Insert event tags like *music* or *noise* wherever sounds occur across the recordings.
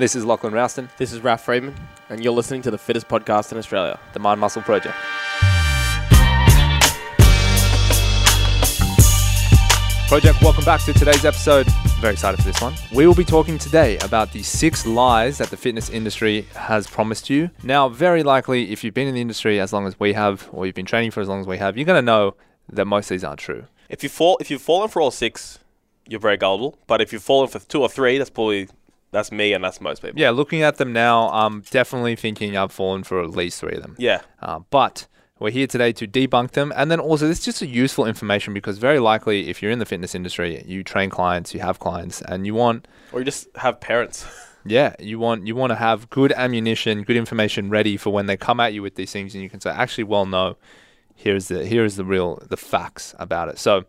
This is Lachlan Rowston, This is Raf Freeman, and you're listening to the fittest podcast in Australia. the Mind Muscle Project. Project, welcome back to today's episode. Very excited for this one. We will be talking today about the six lies that the fitness industry has promised you. Now, very likely, if you've been in the industry as long as we have, or you've been training for as long as we have, you're going to know that most of these aren't true. If you fall, if you've fallen for all six, you're very gullible. But if you've fallen for two or three, that's probably that's me and that's most people. Yeah, looking at them now, I'm definitely thinking I've fallen for at least three of them. Yeah. Uh, but we're here today to debunk them. And then also, it's just a useful information because very likely, if you're in the fitness industry, you train clients, you have clients, and you want, Or you just have parents. *laughs* yeah, you want you want to have good ammunition, good information ready for when they come at you with these things, and you can say, actually, well, no, here's the here's the real the facts about it. So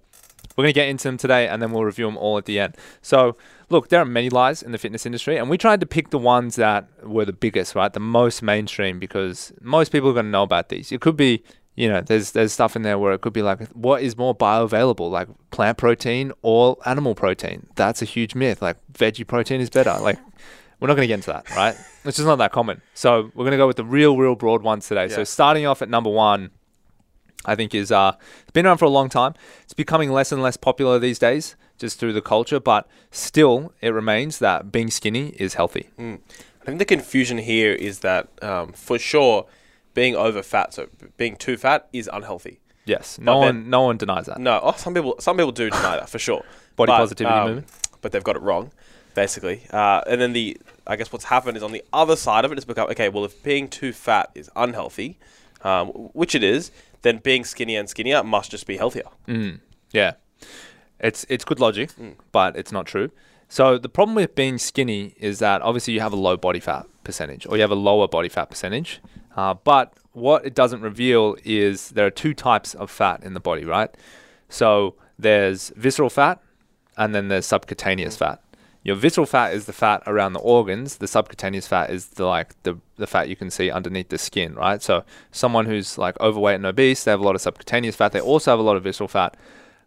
we're gonna get into them today, and then we'll review them all at the end. So look, there are many lies in the fitness industry, and we tried to pick the ones that were the biggest, right, the most mainstream, because most people are gonna know about these. It could be you know, there's there's stuff in there where it could be like, what is more bioavailable, like plant protein or animal protein? That's a huge myth. Like veggie protein is better. Like we're not going to get into that, right? It's just not that common. So we're going to go with the real, real broad ones today. So starting off at number one, I think is uh, it's been around for a long time. It's becoming less and less popular these days, just through the culture. But still, it remains that being skinny is healthy. I think the confusion here is that um, for sure, being over fat, so being too fat, is unhealthy. Yes, no But one, then- no one denies that. No, oh, some people, some people do deny that for sure. *laughs* Body But, positivity um, movement. but they've got it wrong, basically. Uh, and then the, I guess what's happened is on the other side of it, it's become okay. Well, if being too fat is unhealthy, um, which it is, then being skinnier and skinnier must just be healthier. Mm, yeah, it's it's good logic, Mm. but it's not true. So the problem with being skinny is that obviously you have a low body fat percentage, or you have a lower body fat percentage. Uh, but what it doesn't reveal is there are two types of fat in the body, right? So there's visceral fat, and then there's subcutaneous fat. Your visceral fat is the fat around the organs. The subcutaneous fat is the like the, the fat you can see underneath the skin, right? So someone who's like overweight and obese, they have a lot of subcutaneous fat. They also have a lot of visceral fat.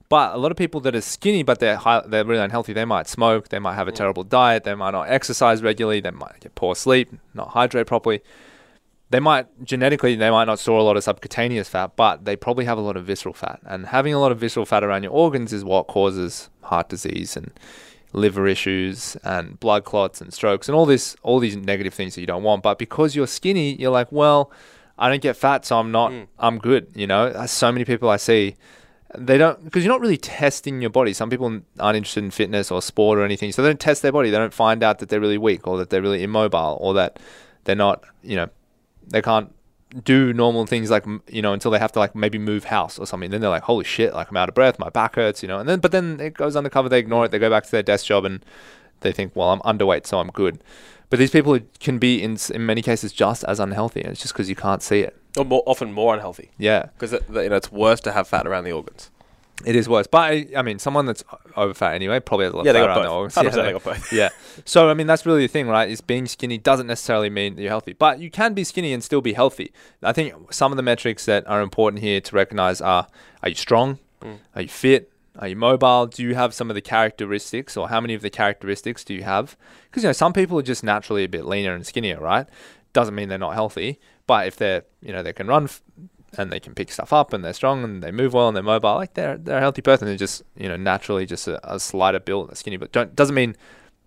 But a lot of people that are skinny but they're high, they're really unhealthy. They might smoke. They might have a mm. terrible diet. They might not exercise regularly. They might get poor sleep, not hydrate properly. They might genetically they might not store a lot of subcutaneous fat, but they probably have a lot of visceral fat. And having a lot of visceral fat around your organs is what causes heart disease and liver issues and blood clots and strokes and all this all these negative things that you don't want. But because you're skinny, you're like, well, I don't get fat, so I'm not hmm. I'm good. You know, so many people I see they don't because you're not really testing your body. Some people aren't interested in fitness or sport or anything, so they don't test their body. They don't find out that they're really weak or that they're really immobile or that they're not, you know, they can't do normal things like m- you know until they have to like maybe move house or something. Then they're like, holy shit, like I'm out of breath, my back hurts, you know. And then but then it goes undercover. They ignore it. They go back to their desk job and they think, well, I'm underweight, so I'm good. But these people can be in s- in many cases just as unhealthy. And it's just because you can't see it. Or more, often more unhealthy Yeah. because you know it's worse to have fat around the organs. It is worse, but I, I mean, someone that's over fat anyway probably has a lot Yeah, of fat around their organs. Yeah, they got both. yeah. So I mean, that's really the thing, right? Is being skinny doesn't necessarily mean that you're healthy, but you can be skinny and still be healthy. I think some of the metrics that are important here to recognize are: Are you strong? Mm. Are you fit? Are you mobile? Do you have some of the characteristics, or how many of the characteristics do you have? Because you know, some people are just naturally a bit leaner and skinnier, right? Doesn't mean they're not healthy, but if they're, you know, they can run and they can pick stuff up and they're strong and they move well and they're mobile, like they're they're a healthy person. They're just, you know, naturally just a, a slighter build, a skinny, but don't doesn't mean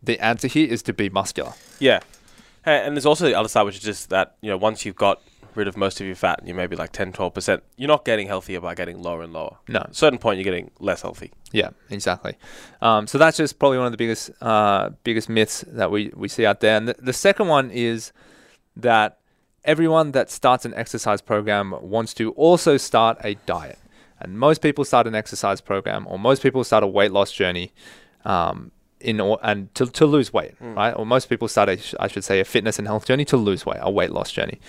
the answer here is to be muscular. Yeah, Hey, and there's also the other side, which is just that you know once you've got rid of most of your fat, you maybe like 10, 12 percent. You're not getting healthier by getting lower and lower. No. At a certain point, you're getting less healthy. Yeah, exactly. Um, so that's just probably one of the biggest uh, biggest myths that we, we see out there. And the, the second one is that everyone that starts an exercise program wants to also start a diet. And most people start an exercise program, or most people start a weight loss journey, um, in or, and to, to lose weight, right? Or most people start a, I should say, a fitness and health journey to lose weight, a weight loss journey,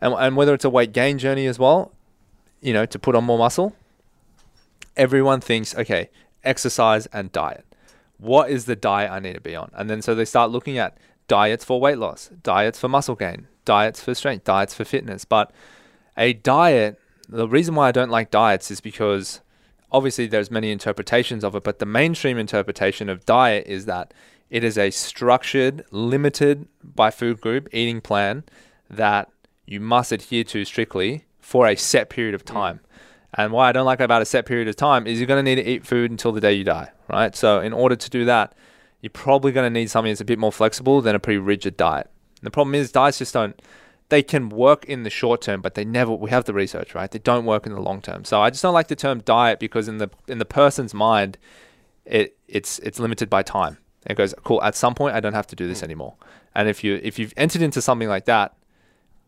and and whether it's a weight gain journey as well, you know, to put on more muscle. Everyone thinks, okay, exercise and diet. What is the diet I need to be on? And then so they start looking at diets for weight loss, diets for muscle gain, diets for strength, diets for fitness. But a diet, the reason why I don't like diets is because obviously there's many interpretations of it, but the mainstream interpretation of diet is that It is a structured, limited by food group eating plan that you must adhere to strictly for a set period of mm. time. And why I don't like about a set period of time is you're going to need to eat food until the day you die, right? So in order to do that, you're probably going to need something that's a bit more flexible than a pretty rigid diet. And the problem is diets just don't they can work in the short term, but they never we have the research, right? They don't work in the long term. So I just don't like the term diet because in the in the person's mind it it's it's limited by time. It goes, cool, at some point I don't have to do this anymore. And if you if you've entered into something like that,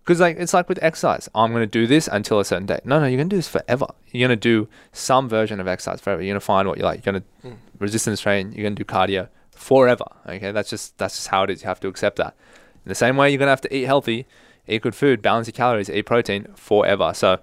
because like it's like with exercise, I'm going to do this until a certain date. No, no, you're going to do this forever. You're going to do some version of exercise forever. You're going to find what you like. You're going to Mm. resistance train. You're going to do cardio forever. Okay, that's just that's just how it is. You have to accept that. In the same way, you're going to have to eat healthy, eat good food, balance your calories, eat protein forever. So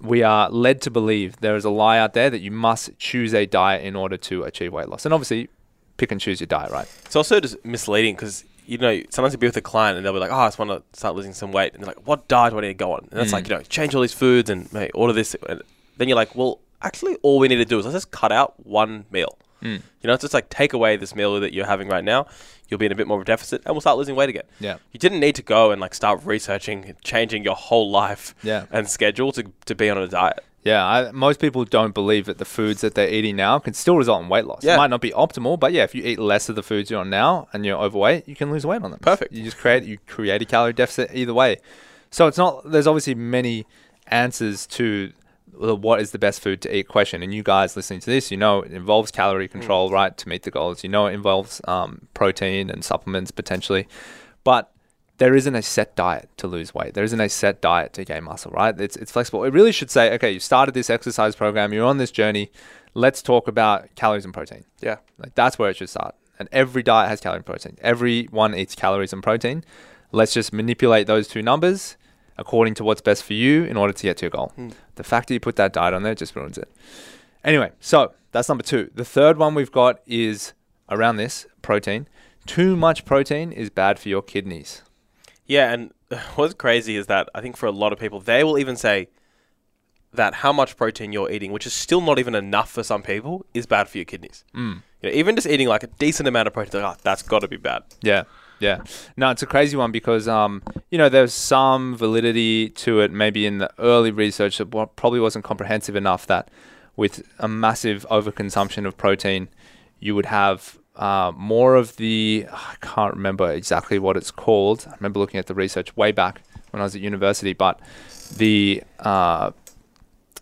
we are led to believe there is a lie out there that you must choose a diet in order to achieve weight loss. And obviously, pick and choose your diet, right? It's also just misleading because you know sometimes you'll be with a client and they'll be like, "Oh, I just want to start losing some weight," and they're like, "What diet do I need to go on?" And it's Mm. like you know, change all these foods and mate, order this. And then you're like, "Well, actually, all we need to do is let's just cut out one meal." Mm. You know, it's just like take away this meal that you're having right now. You'll be in a bit more of a deficit, and we'll start losing weight again. Yeah. You didn't need to go and like start researching, changing your whole life Yeah. and schedule to, to be on a diet. Yeah, I, most people don't believe that the foods that they're eating now can still result in weight loss. Yeah. It might not be optimal, but yeah, if you eat less of the foods you're on now and you're overweight, you can lose weight on them. Perfect. You just create you create a calorie deficit either way. So it's not. There's obviously many answers to the what is the best food to eat question. And you guys listening to this, you know it involves calorie control, right, to meet the goals. You know it involves um, protein and supplements potentially, but there isn't a set diet to lose weight. There isn't a set diet to gain muscle, right? It's it's flexible. It really should say, okay, you started this exercise program, you're on this journey. Let's talk about calories and protein. Yeah. Like that's where it should start. And every diet has calorie and protein. Everyone eats calories and protein. Let's just manipulate those two numbers according to what's best for you in order to get to your goal. Hmm. The fact that you put that diet on there just ruins it. Anyway, so that's number two. The third one we've got is around this protein. Too much protein is bad for your kidneys. Yeah, and *laughs* what's crazy is that I think for a lot of people, they will even say that how much protein you're eating, which is still not even enough for some people, is bad for your kidneys. Mm. You know, even just eating like a decent amount of protein, like, oh, that's got to be bad. Yeah, yeah. No, it's a crazy one because um, you know, there's some validity to it. Maybe in the early research that probably wasn't comprehensive enough. That with a massive overconsumption of protein, you would have uh, more of the. I can't remember exactly what it's called. I remember looking at the research way back when I was at university, but the uh,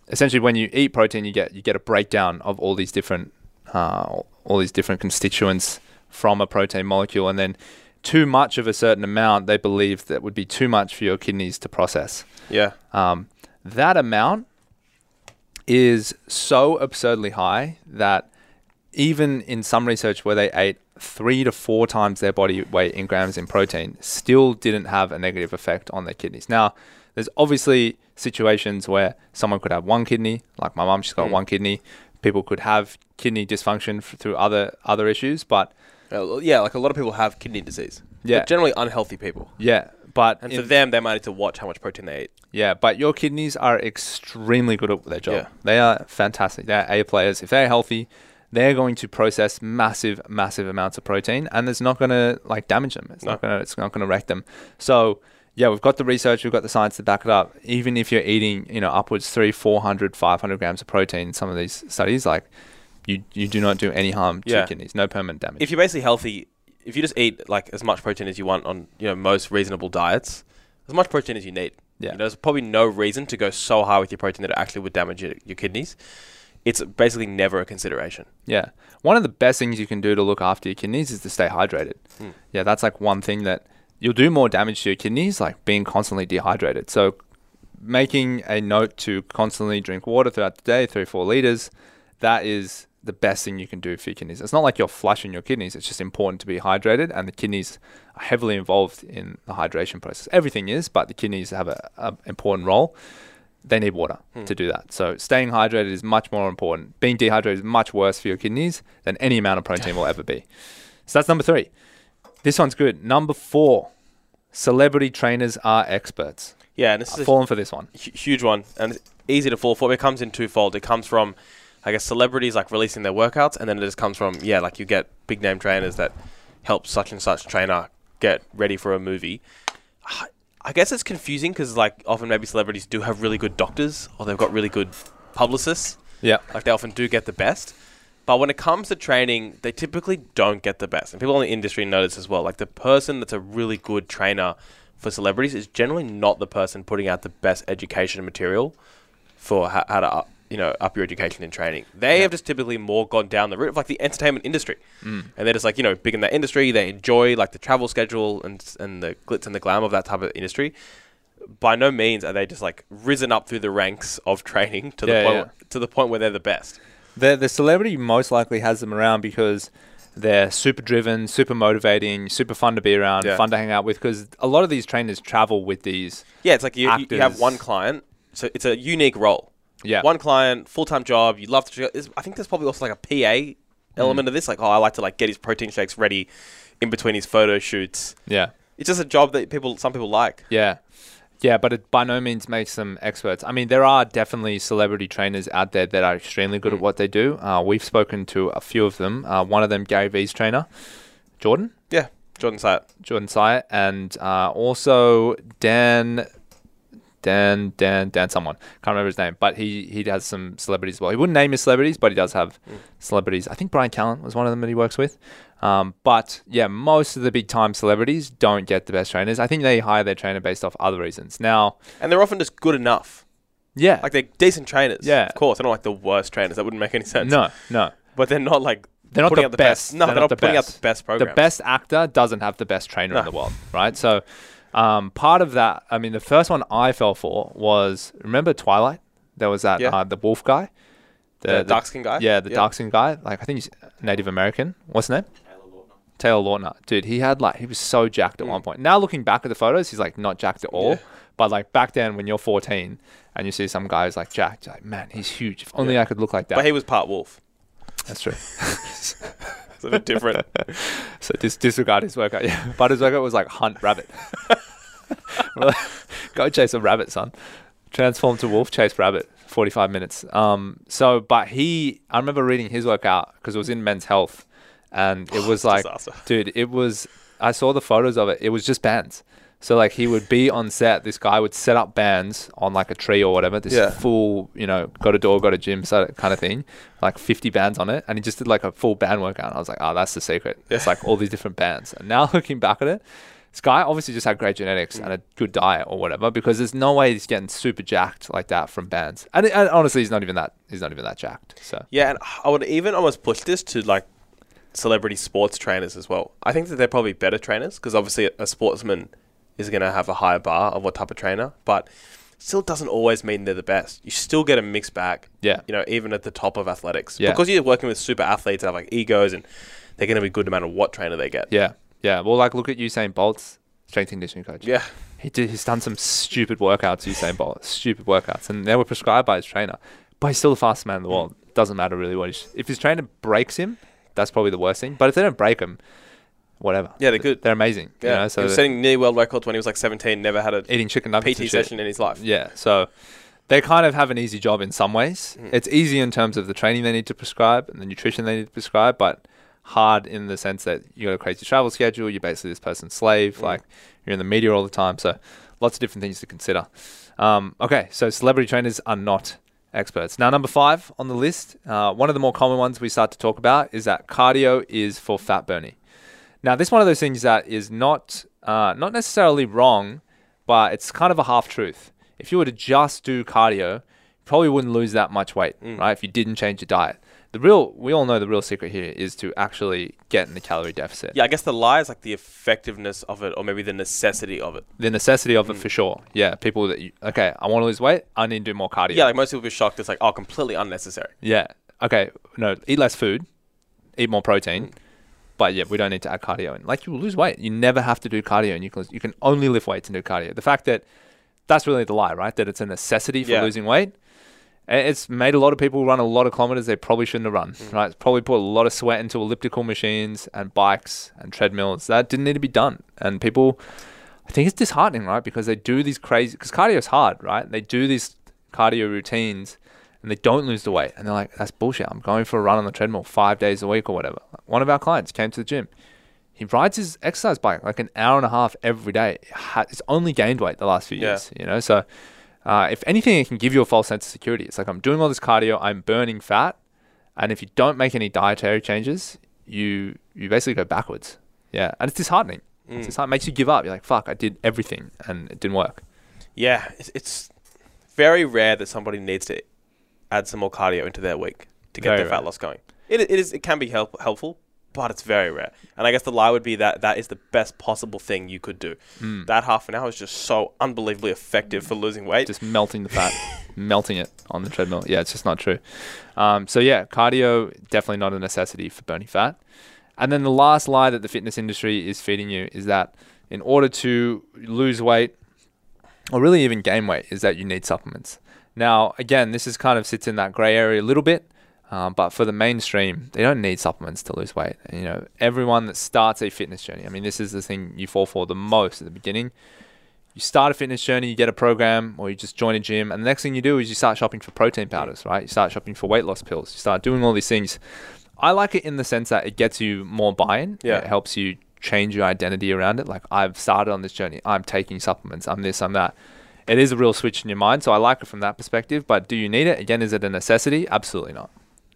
essentially when you eat protein, you get you get a breakdown of all these different uh, all these different constituents from a protein molecule, and then too much of a certain amount they believe that would be too much for your kidneys to process. Yeah. Um, that amount is so absurdly high that even in some research where they ate three to four times their body weight in grams in protein, still didn't have a negative effect on their kidneys. Now, there's obviously situations where someone could have one kidney, like my mum, she's got Mm. one kidney. People could have kidney dysfunction f- through other other issues, but Uh, yeah, like a lot of people have kidney disease. Yeah. But generally unhealthy people. yeah, but And in- for them, they might need to watch how much protein they eat. Yeah, but your kidneys are extremely good at their job. Yeah. They are fantastic. They're A players. If they're healthy, they're going to process massive, massive amounts of protein, and it's not going to like damage them. It's not going to. It's not going to wreck them. So yeah, we've got the research, we've got the science to back it up. Even if you're eating, you know, upwards three, 400, 500 grams of protein in some of these studies, like you, you do not do any harm to Yeah. your kidneys. No permanent damage. If you're basically healthy, if you just eat like as much protein as you want on you know most reasonable diets, as much protein as you need. Yeah. You know, there's probably no reason to go so high with your protein that it actually would damage your, your kidneys. It's basically never a consideration. Yeah. One of the best things you can do to look after your kidneys is to stay hydrated. Hmm. Yeah, that's like one thing that you'll do more damage to your kidneys, like being constantly dehydrated. So, making a note to constantly drink water throughout the day, three, four liters, that is the best thing you can do for your kidneys. It's not like you're flushing your kidneys, it's just important to be hydrated, and the kidneys are heavily involved in the hydration process. Everything is, but the kidneys have an important role they need water Hmm. to do that. So staying hydrated is much more important. Being dehydrated is much worse for your kidneys than any amount of protein will ever be. So that's number three. This one's good. Number four, celebrity trainers are experts. Yeah, and this is I've a fallen for this one. hu- huge one, and it's easy to fall for. It comes in twofold. It comes from, I guess, celebrities like releasing their workouts, and then it just comes from yeah, like you get big name trainers that help such and such trainer get ready for a movie. I- guess it's confusing because like often maybe celebrities do have really good doctors or they've got really good publicists. Yeah. Like they often do get the best. But when it comes to training, they typically don't get the best. And people in the industry notice as well. Like the person that's a really good trainer for celebrities is generally not the person putting out the best education material for how, how to up, you know up your education and training. They have just typically more gone down the route of like the entertainment industry, Mm. and they're just like you know big in that industry. They enjoy like the travel schedule and and the glitz and the glam of that type of industry. By no means are they just like risen up through the ranks of *laughs* training to Yeah, the point yeah. to the point where they're the best. The the celebrity most likely has them around because they're super driven, super motivating, super fun to be around, Yeah. fun to hang out with. Because a lot of these trainers travel with these. Yeah, it's like you, you, you have one client, so it's a unique role. Yeah. One client, full time job. You love to. I think there's probably also like a PA element of this. Like, oh, I like to like get his protein shakes ready in between his photo shoots. Yeah. It's just a job that people, some people like. Yeah. Yeah, but it by no means makes them experts. I mean, there are definitely celebrity trainers out there that are extremely good at what they do. Uh, we've spoken to a few of them. Uh, one of them, Gary Vee's trainer, Jordan, Yeah, Jordan Syatt. Jordan Syatt, and uh, also Dan, Dan, Dan, Dan, someone can't remember his name, but he he has some celebrities as well. He wouldn't name his celebrities, but he does have celebrities. I think Bryan Callen was one of them that he works with. Um, but yeah, most of the big time celebrities don't get the best trainers. I think they hire their trainer based off other reasons. Now, And they're often just good enough. yeah, Like they're decent trainers. Yeah. Of course. They're not like the worst trainers. That wouldn't make any sense. no, no, But they're not like they're not putting the out the best. best. No, they're, they're, not not the putting best. out the best program. The best actor doesn't have the best trainer in the world, right? So, um, part of that, I mean, the first one I fell for was remember Twilight. There was that Yeah. uh, the wolf guy, The dark skin guy? Yeah, the Yeah. dark skin guy. Like I think he's Native American. What's his name? Taylor Lautner. Dude, he had like he was so jacked at one point. Now looking back at the photos, he's like not jacked at all. Mm. Yeah. But like back then, when you're 14 and you see some guy who's like jacked, you're like man, he's huge. If only Yeah. I could look like that. But he was part wolf. That's true. *laughs* *laughs* *laughs* A bit different. *laughs* So dis- disregard his workout. Yeah, *laughs* but his workout was like hunt rabbit. Go chase a rabbit, son. Transform to wolf, chase rabbit. Forty-five minutes. Um. So, but he, I remember reading his workout because it was in Men's Health, and it was like, Disaster. dude, it was. I saw the photos of it. It was just bands. So like he would be on set. This guy would set up bands on like a tree or whatever. This Yeah. full, you know, got a door, got a gym, so kind of thing. Like 50 bands on it, and he just did like a full band workout. I was like, oh, that's the secret. It's like all these different bands. And now *laughs* looking back at it, this guy obviously just had great genetics and a good diet or whatever. Because there's no way he's getting super jacked like that from bands. And, and honestly, he's not even that. He's not even that jacked. So Yeah, and I would even almost push this to like celebrity sports trainers as well. I think that they're probably better trainers because obviously a sportsman is going to have a higher bar of what type of trainer, but still doesn't always mean they're the best. You still get a mixed bag. Yeah. You know, even at the top of athletics. Yeah. Because you're working with super athletes that have like egos and they're going to be good no matter what trainer they get. yeah, yeah. Well, like look at Usain Bolt's strength conditioning coach. Yeah. He did. He's done some stupid workouts. Usain Bolt, *laughs* stupid workouts, and they were prescribed by his trainer. But he's still the fastest man in the world. Mm. Doesn't matter really what. He's, if his trainer breaks him, that's probably the worst thing. But if they don't break him, whatever. Yeah, they're good. They're amazing. Yeah. You know, so he was setting near world records when he was like 17, never had a eating chicken nuggets PT session in his life. Yeah, so they kind of have an easy job in some ways. Mm. It's easy in terms of the training they need to prescribe and the nutrition they need to prescribe, but hard in the sense that you got a crazy travel schedule. You're basically this person's slave. Mm. Like you're in the media all the time. So lots of different things to consider. Um, okay, so celebrity trainers are not experts. Now, number five on the list, uh, one of the more common ones we start to talk about is that cardio is for fat burning. Now, this is one of those things that is not uh, not necessarily wrong, but it's kind of a half truth. If you were to just do cardio, you probably wouldn't lose that much weight, Mm. right? If you didn't change your diet. The real, we all know the real secret here is to actually get in the calorie deficit. Yeah, I guess the lie is like the effectiveness of it or maybe the necessity of it. The necessity of it Mm. for sure. Yeah, people that you, okay, I want to lose weight, I need to do more cardio. Yeah, like most people be shocked. It's like, oh, completely unnecessary. Yeah. Okay. No, eat less food, eat more protein. But yeah, we don't need to add cardio in. Like you will lose weight. You never have to do cardio, and you can you can only lift weights and do cardio. The fact that that's really the lie, right? That it's a necessity for Yeah. losing weight. It's made a lot of people run a lot of kilometers they probably shouldn't have run, mm. right? It's probably put a lot of sweat into elliptical machines and bikes and treadmills. That didn't need to be done. And people, I think it's disheartening, right? Because they do these crazy, because cardio is hard, right? They do these cardio routines and they don't lose the weight. And they're like, that's bullshit. I'm going for a run on the treadmill five days a week or whatever. One of our clients came to the gym. he rides his exercise bike like an hour and a half every day. It's only gained weight the last few Yeah. years, you know. So, uh, if anything, it can give you a false sense of security. It's like I'm doing all this cardio, I'm burning fat, and if you don't make any dietary changes, you you basically go backwards. Yeah, and it's disheartening. Mm. It's disheartening. It makes you give up. You're like, fuck, I did everything and it didn't work. Yeah, it's, it's very rare that somebody needs to add some more cardio into their week to get Very their fat loss going. It, it is it can be help, helpful, but it's very rare. And I guess the lie would be that that is the best possible thing you could do. Mm. That half an hour is just so unbelievably effective for losing weight. just melting the fat, *laughs* melting it on the treadmill. Yeah, it's just not true. Um, so yeah, cardio definitely not a necessity for burning fat. And then the last lie that the fitness industry is feeding you is that in order to lose weight, or really even gain weight, is that you need supplements. Now, again, this is kind of sits in that gray area a little bit. Um, but for the mainstream, they don't need supplements to lose weight. And, you know, everyone that starts a fitness journey, I mean, this is the thing you fall for the most at the beginning you start a fitness journey, you get a program, or you just join a gym, and the next thing you do is you start shopping for protein powders, right? You start shopping for weight loss pills. You start doing all these things. I like it in the sense that it gets you more buy-in. Yeah. It helps you change your identity around it. Like I've started on this journey. I'm taking supplements. I'm this. I'm that. It is a real switch in your mind. So I like it from that perspective. But do you need it? Again, is it a necessity? Absolutely not.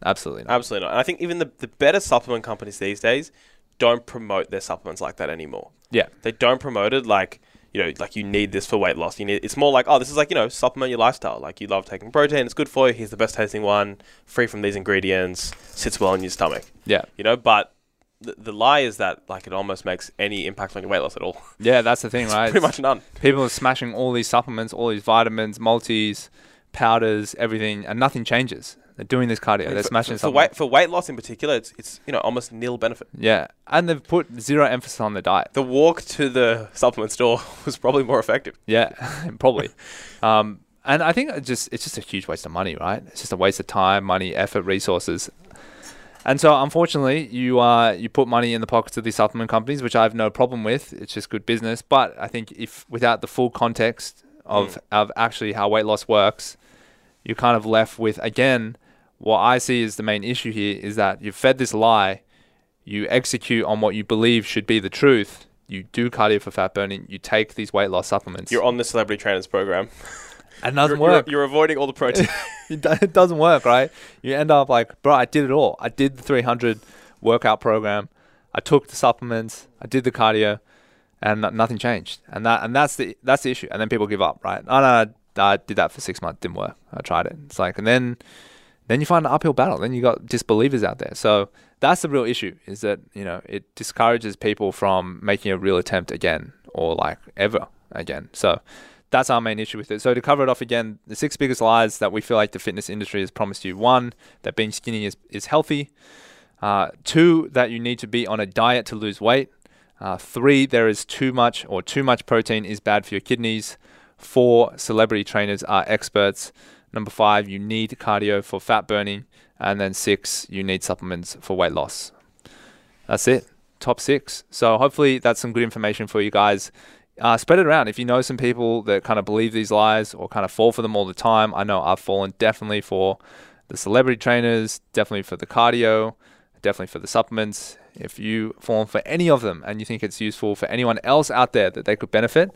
Absolutely not. Absolutely not. And I think even the, the better supplement companies these days don't promote their supplements like that anymore. Yeah. They don't promote it like, you know, like you need this for weight loss. You need it's more like, oh, this is like, you know, supplement your lifestyle. Like you love taking protein, it's good for you, here's the best tasting one, free from these ingredients, sits well in your stomach. Yeah. You know, but the, the lie is that like it almost makes any impact on your weight loss at all. *laughs* Yeah. That's the thing, right? Pretty much none. people are smashing all these supplements, all these vitamins, multis, powders, everything, and nothing changes. They're doing this cardio. They're for, smashing for, something. weight for weight loss in particular, it's it's you know almost nil benefit. Yeah, and they've put zero emphasis on the diet. The walk to the supplement store *laughs* was probably more effective. Yeah, *laughs* probably. Um, and I think it just it's just a huge waste of money, right? It's just a waste of time, money, effort, resources. And so, unfortunately, you uh, you put money in the pockets of these supplement companies, which I have no problem with. It's just good business. But I think if without the full context of of actually how weight loss works, you're kind of left with again what I see as the main issue here is that you've fed this lie, you execute on what you believe should be the truth. You do cardio for fat burning. You take these weight loss supplements. You're on the celebrity trainers program. *laughs* and it doesn't You're, you're- work. you're avoiding all the protein. *laughs* it, doesn't work, right? You end up like, bro, I did it all. I did the 300 workout program. I took the supplements. I did the cardio, and nothing changed. And that and that's the that's the issue. And then people give up, right? Oh no, no, I did that for six months, didn't work. I tried it. It's like, and then then you find an uphill battle. Then you got disbelievers out there. So that's the real issue. Is that you know it discourages people from making a real attempt again or like ever again. So that's our main issue with it. So to cover it off again, the six biggest lies that we feel like the fitness industry has promised you: one, that being skinny is is healthy. Uh, two, that you need to be on a diet to lose weight. Uh, three, there is too much or too much protein is bad for your kidneys. Four, celebrity trainers are experts. Number five, you need cardio for fat burning. And then six, you need supplements for weight loss. That's it. Top six. So hopefully that's some good information for you guys. Uh, spread it around. If you know some people that kind of believe these lies or kind of fall for them all the time, I know I've fallen definitely for the celebrity trainers, definitely for the cardio, definitely for the supplements. If you fall for any of them and you think it's useful for anyone else out there that they could benefit,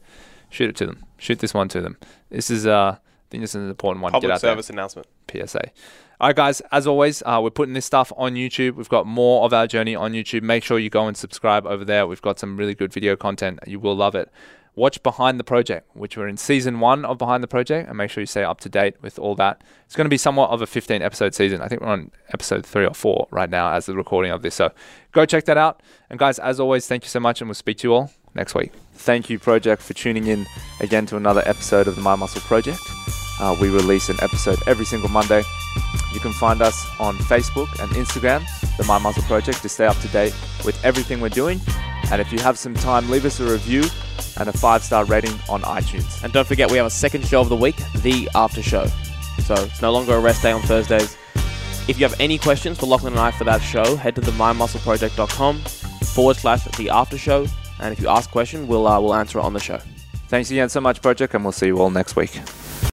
shoot it to them. Shoot this one to them. This is, uh, I think this is an important one Public get out there. service announcement. PSA. All right, guys, as always, uh, we're putting this stuff on YouTube. We've got more of our journey on YouTube. Make sure you go and subscribe over there. We've got some really good video content. You will love it. Watch Behind the Project, which we're in season one of Behind the Project, and make sure you stay up to date with all that. It's going to be somewhat of a 15 episode season. I think we're on episode three or four right now as the recording of this. So go check that out. And guys, as always, thank you so much, and we'll speak to you all next week. Thank you, Project, for tuning in again to another episode of the Mind Muscle Project. Uh, we release an episode every single Monday. You can find us on Facebook and Instagram, the Mind Muscle Project, to stay up to date with everything we're doing. And if you have some time, leave us a review and a five star rating on iTunes. And don't forget, we have a second show of the week, the after show. So it's no longer a rest day on Thursdays. If you have any questions for Lachlan and I for that show, head to the mindmuscleproject.com forward slash the after show. And if you ask a question, we'll, uh, we'll answer it on the show. Thanks again so much, Project, and we'll see you all next week.